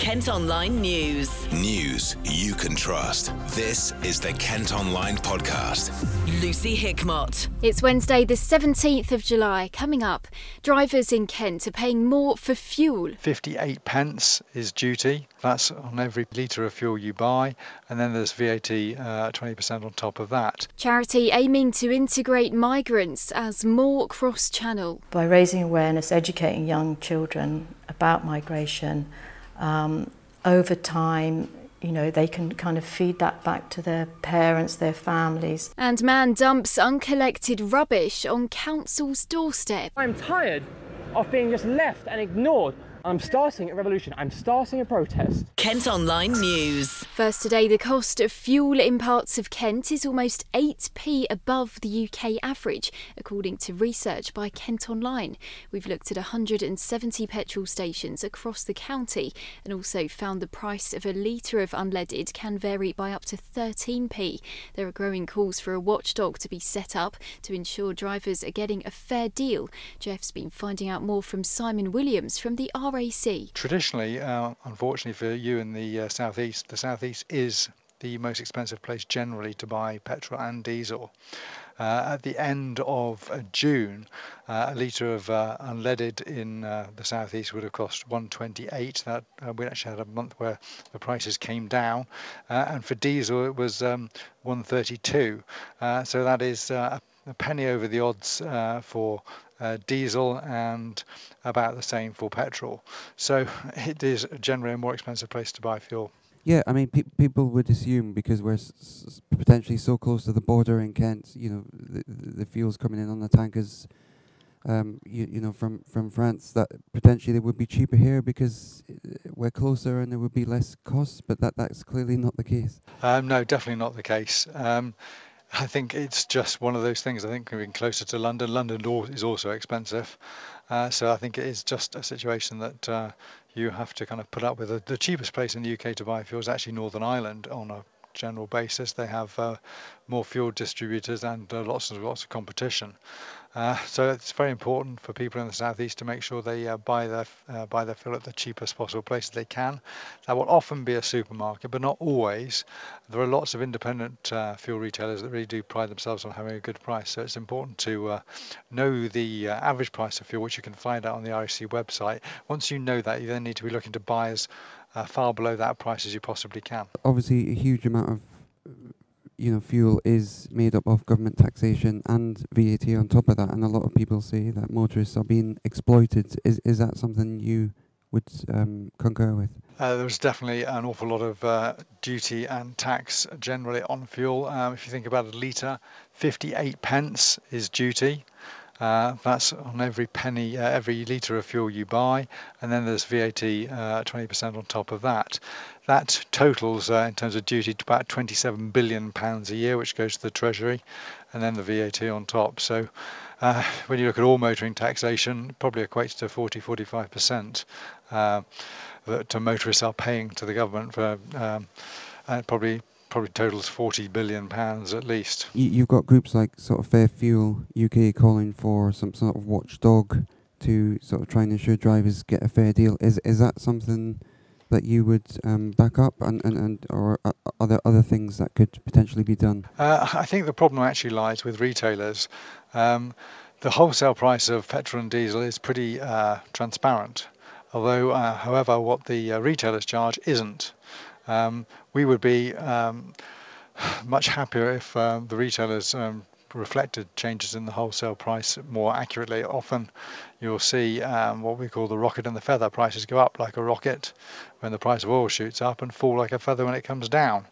Kent Online News. News you can trust. This is the Kent Online Podcast. Lucy Hickmott. It's Wednesday, the 17th of July. Coming up, drivers in Kent are paying more for fuel. 58 pence is duty. That's on every litre of fuel you buy. And then there's VAT uh, 20% on top of that. Charity aiming to integrate migrants as more cross channel. By raising awareness, educating young children about migration, um, over time, you know, they can kind of feed that back to their parents, their families. And man dumps uncollected rubbish on council's doorstep. I'm tired of being just left and ignored. I'm starting a revolution. I'm starting a protest. Kent Online News. First today, the cost of fuel in parts of Kent is almost 8p above the UK average, according to research by Kent Online. We've looked at 170 petrol stations across the county and also found the price of a litre of unleaded can vary by up to 13p. There are growing calls for a watchdog to be set up to ensure drivers are getting a fair deal. Jeff's been finding out more from Simon Williams from the RAC. Traditionally, uh, unfortunately for you in the uh, southeast, the southeast is the most expensive place generally to buy petrol and diesel. Uh, at the end of uh, June, uh, a litre of uh, unleaded in uh, the southeast would have cost 128. That uh, we actually had a month where the prices came down, and for diesel it was um, 132. so that is a penny over the odds for uh, diesel and about the same for petrol. So it is generally a more expensive place to buy fuel. Yeah, I mean, pe- people would assume because we're s- s- potentially so close to the border in Kent, you know, the, the fuel's coming in on the tankers, um, you, you know, from, from France, that potentially they would be cheaper here because uh, we're closer and there would be less costs, but that, that's clearly not the case. Um, no, definitely not the case. Um, I think it's just one of those things. I think being closer to London, London is also expensive. Uh, so I think it is just a situation that uh, you have to kind of put up with. The cheapest place in the UK to buy fuel is actually Northern Ireland on a general basis. They have uh, more fuel distributors and uh, lots and lots of competition. Uh, so it's very important for people in the southeast to make sure they uh, buy their uh, buy their fuel at the cheapest possible place they can. That will often be a supermarket, but not always. There are lots of independent uh, fuel retailers that really do pride themselves on having a good price. So it's important to uh, know the uh, average price of fuel, which you can find out on the RAC website. Once you know that, you then need to be looking to buy as far below that price as you possibly can. Obviously, a huge amount of you know, fuel is made up of government taxation and VAT on top of that, and a lot of people say that motorists are being exploited. Is is that something you would um, concur with? Uh, there's definitely an awful lot of uh, duty and tax generally on fuel. Um, if you think about a litre, 58 pence is duty. Uh, that's on every penny, uh, every litre of fuel you buy, and then there's VAT 20% uh, on top of that. That totals uh, in terms of duty to about 27 billion pounds a year, which goes to the Treasury, and then the VAT on top. So uh, when you look at all motoring taxation, probably equates to 40, 45% that motorists are paying to the government for um, probably probably totals 40 billion pounds at least. You've got groups like sort of Fair Fuel UK calling for some sort of watchdog to sort of try and ensure drivers get a fair deal. Is is that something that you would um, back up, and, and, and or uh, are there other things that could potentially be done? Uh, I think the problem actually lies with retailers. Um, the wholesale price of petrol and diesel is pretty uh, transparent, although, uh, however, what the uh, retailers charge isn't. Um, we would be um, much happier if um, the retailers um, reflected changes in the wholesale price more accurately. Often you'll see um, what we call the rocket and the feather prices go up like a rocket when the price of oil shoots up and fall like a feather when it comes down.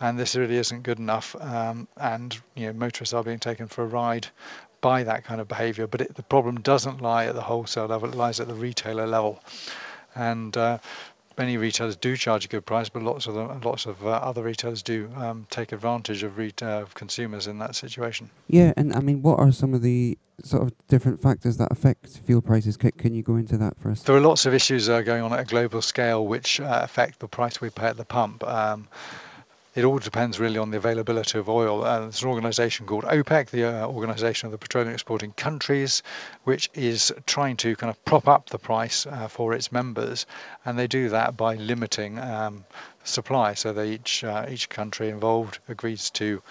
And this really isn't good enough. Um, and you know, motorists are being taken for a ride by that kind of behaviour. But it, the problem doesn't lie at the wholesale level; it lies at the retailer level. And uh, many retailers do charge a good price, but lots of them, lots of uh, other retailers do um, take advantage of, re- uh, of consumers in that situation. Yeah, and I mean, what are some of the sort of different factors that affect fuel prices? C- can you go into that for us? There are lots of issues uh, going on at a global scale which uh, affect the price we pay at the pump. Um, it all depends really on the availability of oil. Uh, there's an organisation called OPEC, the uh, Organisation of the Petroleum Exporting Countries, which is trying to kind of prop up the price uh, for its members, and they do that by limiting um, supply. So they each uh, each country involved agrees to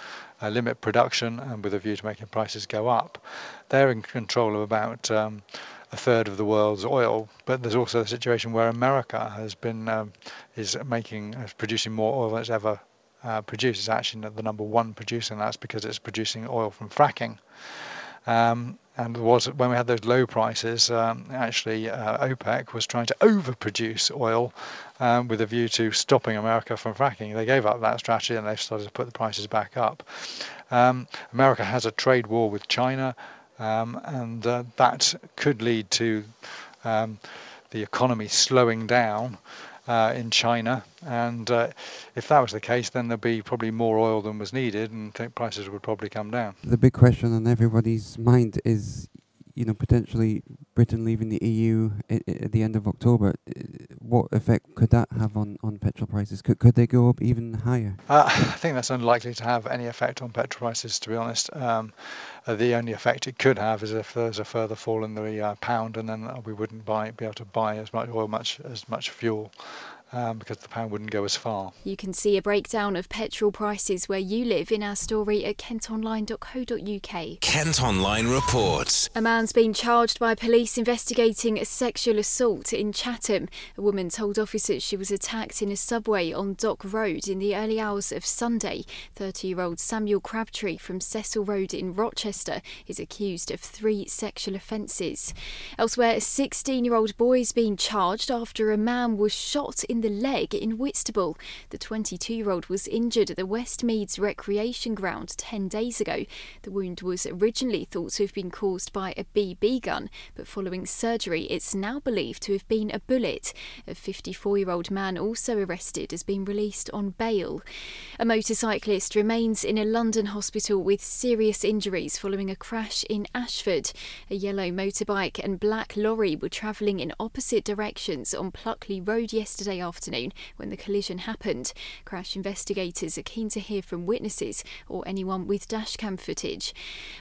uh, limit production and with a view to making prices go up. They're in control of about um, a third of the world's oil, but there's also a situation where America has been um, is making is producing more oil than it's ever uh, produced. It's actually the number one producer, and that's because it's producing oil from fracking. Um, and was when we had those low prices, um, actually uh, OPEC was trying to overproduce oil um, with a view to stopping America from fracking. They gave up that strategy and they've started to put the prices back up. Um, America has a trade war with China, um, and uh, that could lead to um, the economy slowing down uh, in China. And uh, if that was the case, then there'd be probably more oil than was needed, and prices would probably come down. The big question on everybody's mind is, you know, potentially Britain leaving the EU at the end of October. Uh, what effect could that have on, on petrol prices? Could could they go up even higher? Uh, I think that's unlikely to have any effect on petrol prices, to be honest. Um, uh, the only effect it could have is if there's a further fall in the uh, pound, and then we wouldn't buy be able to buy as much oil, much as much fuel um, because the pound wouldn't go as far. You can see a breakdown of petrol prices where you live in our story at kentonline.co.uk. Kent Online reports. A man's been charged by police investigating a sexual assault in Chatham. A woman told officers she was attacked in a subway on Dock Road in the early hours of Sunday. 30 year old Samuel Crabtree from Cecil Road in Rochester is accused of three sexual offences. Elsewhere, a 16 year old boy is being charged after a man was shot in the leg in Whitstable. The 22 year old was injured at the Westmeads recreation ground 10 days ago. The wound was originally thought to have been caused by a BB gun, but following surgery, it's now believed to have been a bullet. A 54 year old man also arrested has been released on bail. A motorcyclist remains in a London hospital with serious injuries following a crash in Ashford. A yellow motorbike and black lorry were travelling in opposite directions on Pluckley Road yesterday afternoon when the collision happened. Crash investigators are keen to hear from witnesses or anyone with dashcam footage.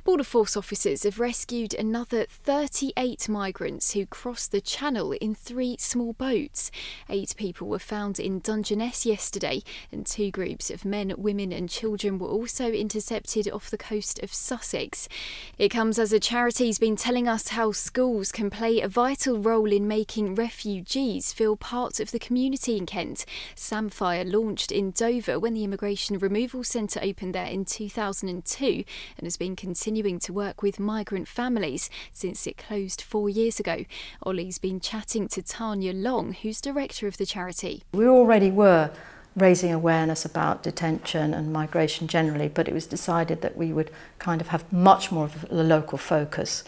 Border Force officers have rescued another 38 migrants who crossed the channel in three small boats. Eight people were found in Dungeness yesterday, and two groups of men, women, and children were also intercepted off the coast of Sussex. It comes as a charity's been telling us how schools can play a vital role in making refugees feel part of the community community in Kent. Samphire launched in Dover when the Immigration Removal Centre opened there in 2002 and has been continuing to work with migrant families since it closed four years ago. Ollie's been chatting to Tanya Long, who's director of the charity. We already were raising awareness about detention and migration generally, but it was decided that we would kind of have much more of a local focus.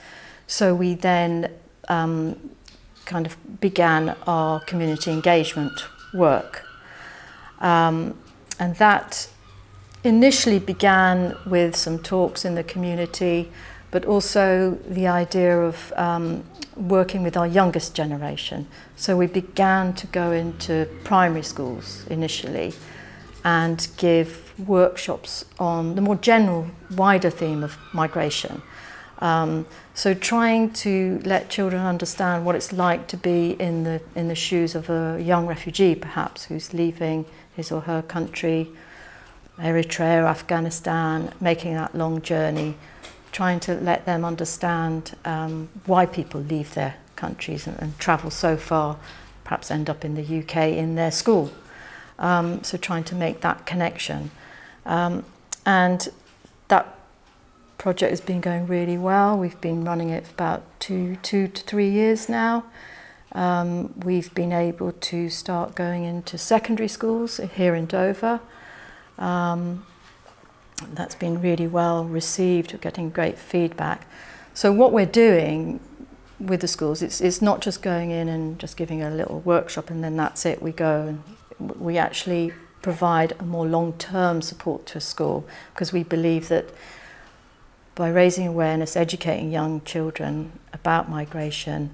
So we then um, kind of began our community engagement work. Um, and that initially began with some talks in the community, but also the idea of um, working with our youngest generation. So we began to go into primary schools initially and give workshops on the more general, wider theme of migration. Um, so trying to let children understand what it's like to be in the in the shoes of a young refugee, perhaps who's leaving his or her country, Eritrea, Afghanistan, making that long journey, trying to let them understand um, why people leave their countries and, and travel so far, perhaps end up in the UK in their school. Um, so trying to make that connection. Um, and that project has been going really well. We've been running it for about two, two to three years now. Um, we've been able to start going into secondary schools here in Dover. Um, that's been really well received, we're getting great feedback. So what we're doing with the schools, it's, it's not just going in and just giving a little workshop and then that's it, we go. And we actually provide a more long-term support to a school because we believe that by raising awareness, educating young children about migration,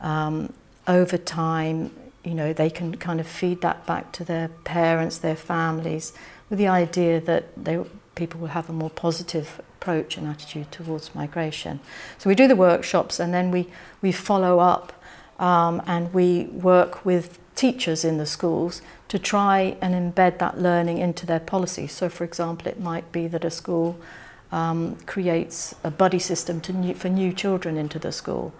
um, over time, you know, they can kind of feed that back to their parents, their families, with the idea that they, people will have a more positive approach and attitude towards migration. So we do the workshops and then we, we follow up um, and we work with teachers in the schools to try and embed that learning into their policy. So, for example, it might be that a school um, creates a buddy system new, for new children into the school,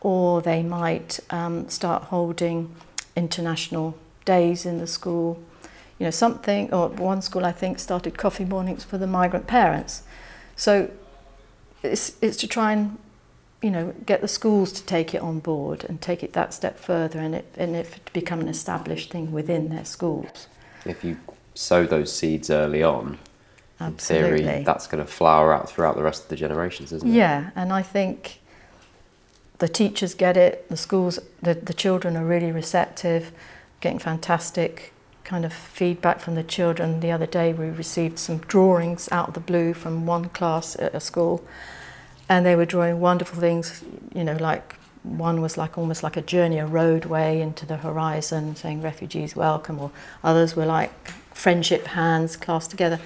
or they might um, start holding international days in the school. You know, something, or one school I think started coffee mornings for the migrant parents. So it's, it's to try and you know, get the schools to take it on board and take it that step further and it, and it to become an established thing within their schools. If you sow those seeds early on, Absolutely. in theory, that's going to flower out throughout the rest of the generations, isn't it? Yeah, and I think the teachers get it, the schools, the, the children are really receptive, getting fantastic kind of feedback from the children. The other day we received some drawings out of the blue from one class at a school and they were drawing wonderful things, you know, like one was like almost like a journey, a roadway into the horizon, saying refugees welcome, or others were like friendship hands clasped together.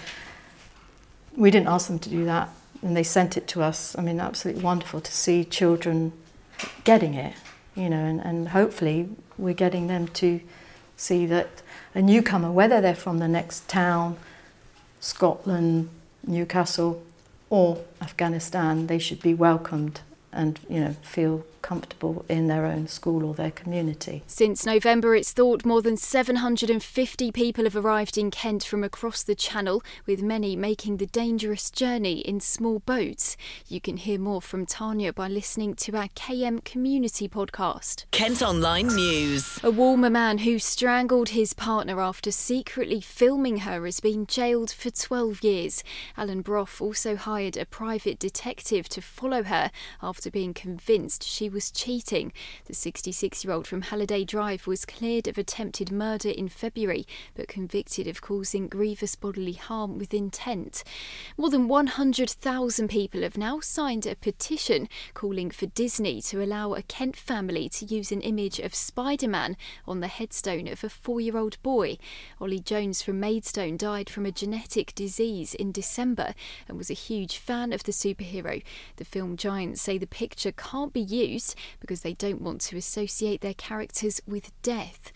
We didn't ask them to do that, and they sent it to us. I mean, absolutely wonderful to see children getting it, you know, and, and hopefully we're getting them to see that a newcomer, whether they're from the next town, Scotland, Newcastle, or Afghanistan, they should be welcomed and you know feel comfortable in their own school or their community. Since November, it's thought more than 750 people have arrived in Kent from across the Channel, with many making the dangerous journey in small boats. You can hear more from Tanya by listening to our KM Community podcast. Kent Online News. A Walmer man who strangled his partner after secretly filming her has been jailed for 12 years. Alan Brough also hired a private detective to follow her after being convinced she was cheating. The 66 year old from Halliday Drive was cleared of attempted murder in February, but convicted of causing grievous bodily harm with intent. More than 100,000 people have now signed a petition calling for Disney to allow a Kent family to use an image of Spider Man on the headstone of a four year old boy. Ollie Jones from Maidstone died from a genetic disease in December and was a huge fan of the superhero. The film giants say the picture can't be used because they don't want to associate their characters with death.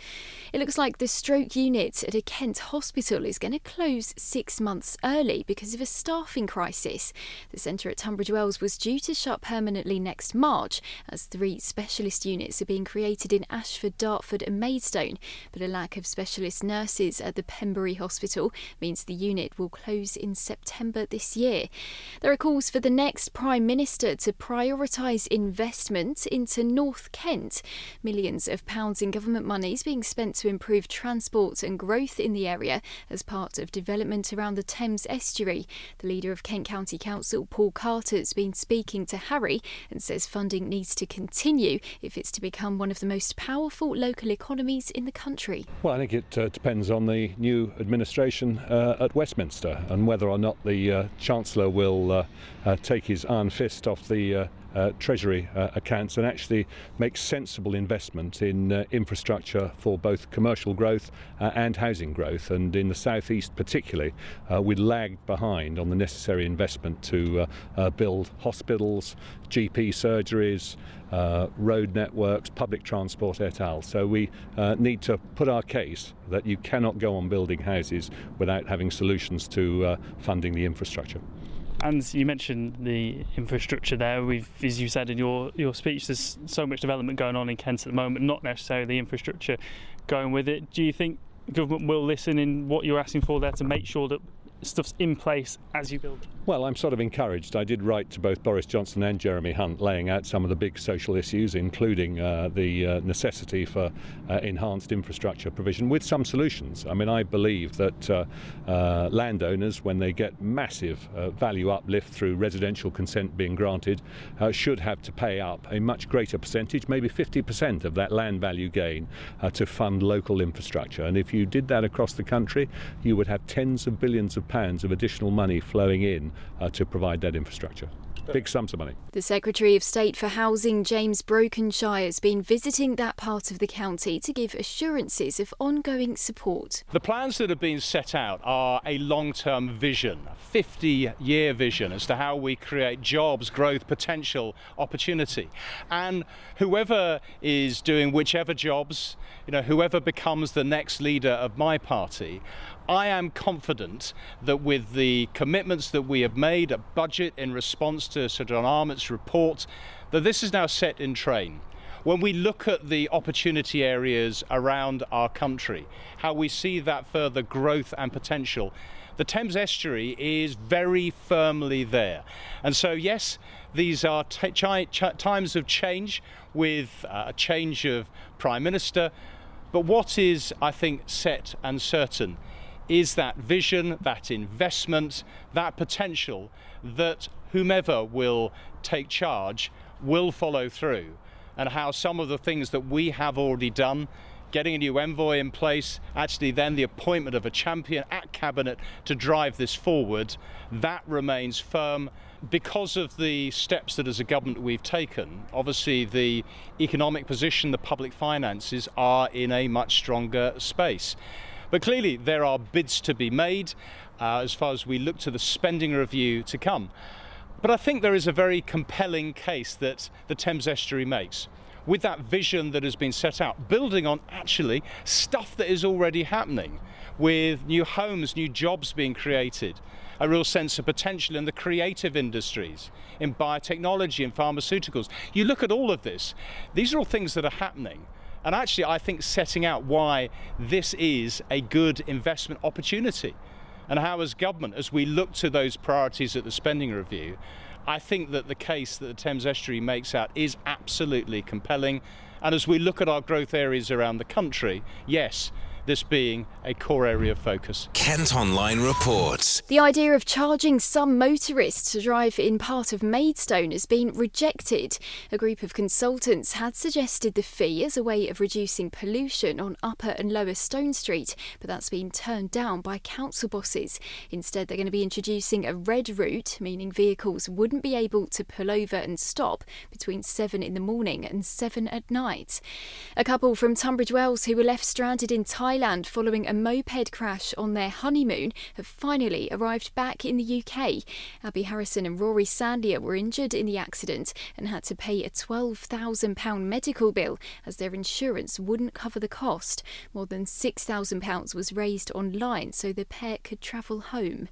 It looks like the stroke unit at a Kent hospital is going to close six months early because of a staffing crisis. The centre at Tunbridge Wells was due to shut permanently next March as three specialist units are being created in Ashford, Dartford, and Maidstone, but a lack of specialist nurses at the Pembury Hospital means the unit will close in September this year. There are calls for the next Prime Minister to prioritise investment into North Kent. Millions of pounds in government money is being spent to improve transport and growth in the area as part of development around the Thames estuary. The leader of Kent County Council, Paul Carter, has been speaking to Harry and says funding needs to continue if it's to become one of the most powerful local economies in the country. Well, I think it uh, depends on the new administration uh, at Westminster and whether or not the uh, Chancellor will uh, uh, take his iron fist off the uh, Treasury uh, accounts and actually make sensible investment in uh, infrastructure for both commercial growth uh, and housing growth. And in the southeast, particularly, uh, we lagged behind on the necessary investment to uh, build hospitals, GP surgeries. road networks, public transport, et al. So we need to put our case that you cannot go on building houses without having solutions to funding the infrastructure. And you mentioned the infrastructure there. We've, as you said in your, your speech, there's so much development going on in Kent at the moment, not necessarily the infrastructure going with it. Do you think government will listen in what you're asking for there to make sure that stuff's in place as you build? Well, I'm sort of encouraged. I did write to both Boris Johnson and Jeremy Hunt laying out some of the big social issues, including uh, the uh, necessity for uh, enhanced infrastructure provision with some solutions. I mean, I believe that uh, uh, landowners, when they get massive uh, value uplift through residential consent being granted, should have to pay up a much greater percentage, maybe 50% of that land value gain, to fund local infrastructure. And if you did that across the country, you would have tens of billions of pounds of additional money flowing in uh, to provide that infrastructure. big sums of money. The Secretary of State for Housing, James Brokenshire, has been visiting that part of the county to give assurances of ongoing support. The plans that have been set out are a long term vision, 50 year vision as to how we create jobs, growth, potential, opportunity. And whoever is doing whichever jobs, you know, whoever becomes the next leader of my party, I am confident that with the commitments that we have made at budget in response to Sir John Armitt's report, that this is now set in train. When we look at the opportunity areas around our country, how we see that further growth and potential, the Thames estuary is very firmly there. And so, yes, these are t- ch- ch- times of change with uh, a change of Prime Minister. But what is, I think, set and certain is that vision, that investment, that potential that whomever will take charge will follow through. And how some of the things that we have already done, getting a new envoy in place, actually then the appointment of a champion at cabinet to drive this forward, that remains firm. Because of the steps that as a government we've taken, obviously the economic position, the public finances are in a much stronger space. But clearly, there are bids to be made uh, as far as we look to the spending review to come. But I think there is a very compelling case that the Thames Estuary makes with that vision that has been set out, building on actually stuff that is already happening, with new homes, new jobs being created, a real sense of potential in the creative industries, in biotechnology and pharmaceuticals. You look at all of this, these are all things that are happening. And actually, I think setting out why this is a good investment opportunity and how, as government, as we look to those priorities at the spending review, I think that the case that the Thames Estuary makes out is absolutely compelling. And as we look at our growth areas around the country, yes, this being a core area of focus. Kent Online reports. The idea of charging some motorists to drive in part of Maidstone has been rejected. A group of consultants had suggested the fee as a way of reducing pollution on Upper and Lower Stone Street, but that's been turned down by council bosses. Instead, they're going to be introducing a red route, meaning vehicles wouldn't be able to pull over and stop between 7 in the morning and 7 at night. A couple from Tunbridge Wells who were left stranded in Thailand Thailand following a moped crash on their honeymoon have finally arrived back in the UK. Abby Harrison and Rory Sandlier were injured in the accident and had to pay a £12,000 medical bill as their insurance wouldn't cover the cost. More than £6,000 was raised online so the pair could travel home.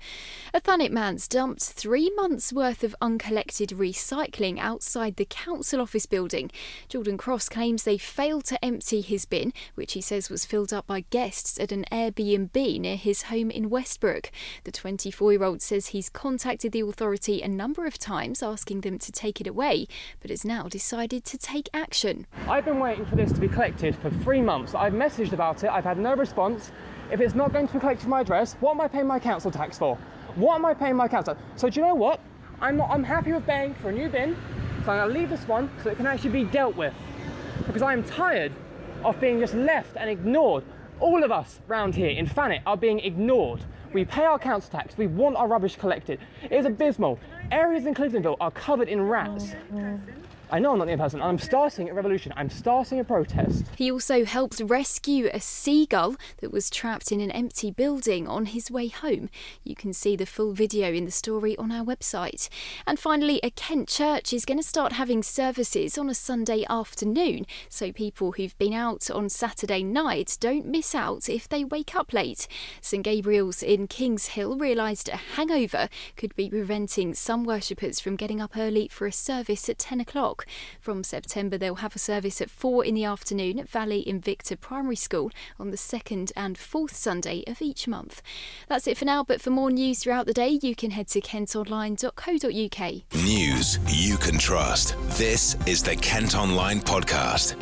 A Thanet man's dumped three months' worth of uncollected recycling outside the council office building. Jordan Cross claims they failed to empty his bin, which he says was filled up by guests at an Airbnb near his home in Westbrook. The 24 year old says he's contacted the authority a number of times asking them to take it away, but has now decided to take action. I've been waiting for this to be collected for three months. I've messaged about it, I've had no response. If it's not going to be collected from my address, what am I paying my council tax for? What am I paying my council? Tax? So do you know what? I'm not I'm happy with paying for a new bin, so I'm gonna leave this one so it can actually be dealt with. Because I am tired of being just left and ignored all of us round here in Thanet are being ignored. We pay our council tax, we want our rubbish collected. It is abysmal. Areas in Cliftonville are covered in rats. Oh, I know I'm not the only person. I'm starting a revolution. I'm starting a protest. He also helped rescue a seagull that was trapped in an empty building on his way home. You can see the full video in the story on our website. And finally, a Kent church is going to start having services on a Sunday afternoon, so people who've been out on Saturday night don't miss out if they wake up late. St Gabriel's in Kings Hill realised a hangover could be preventing some worshippers from getting up early for a service at 10 o'clock. From September, they'll have a service at 4 in the afternoon at Valley Invicta Primary School on the second and fourth Sunday of each month. That's it for now, but for more news throughout the day, you can head to kentonline.co.uk. News you can trust. This is the Kent Online Podcast.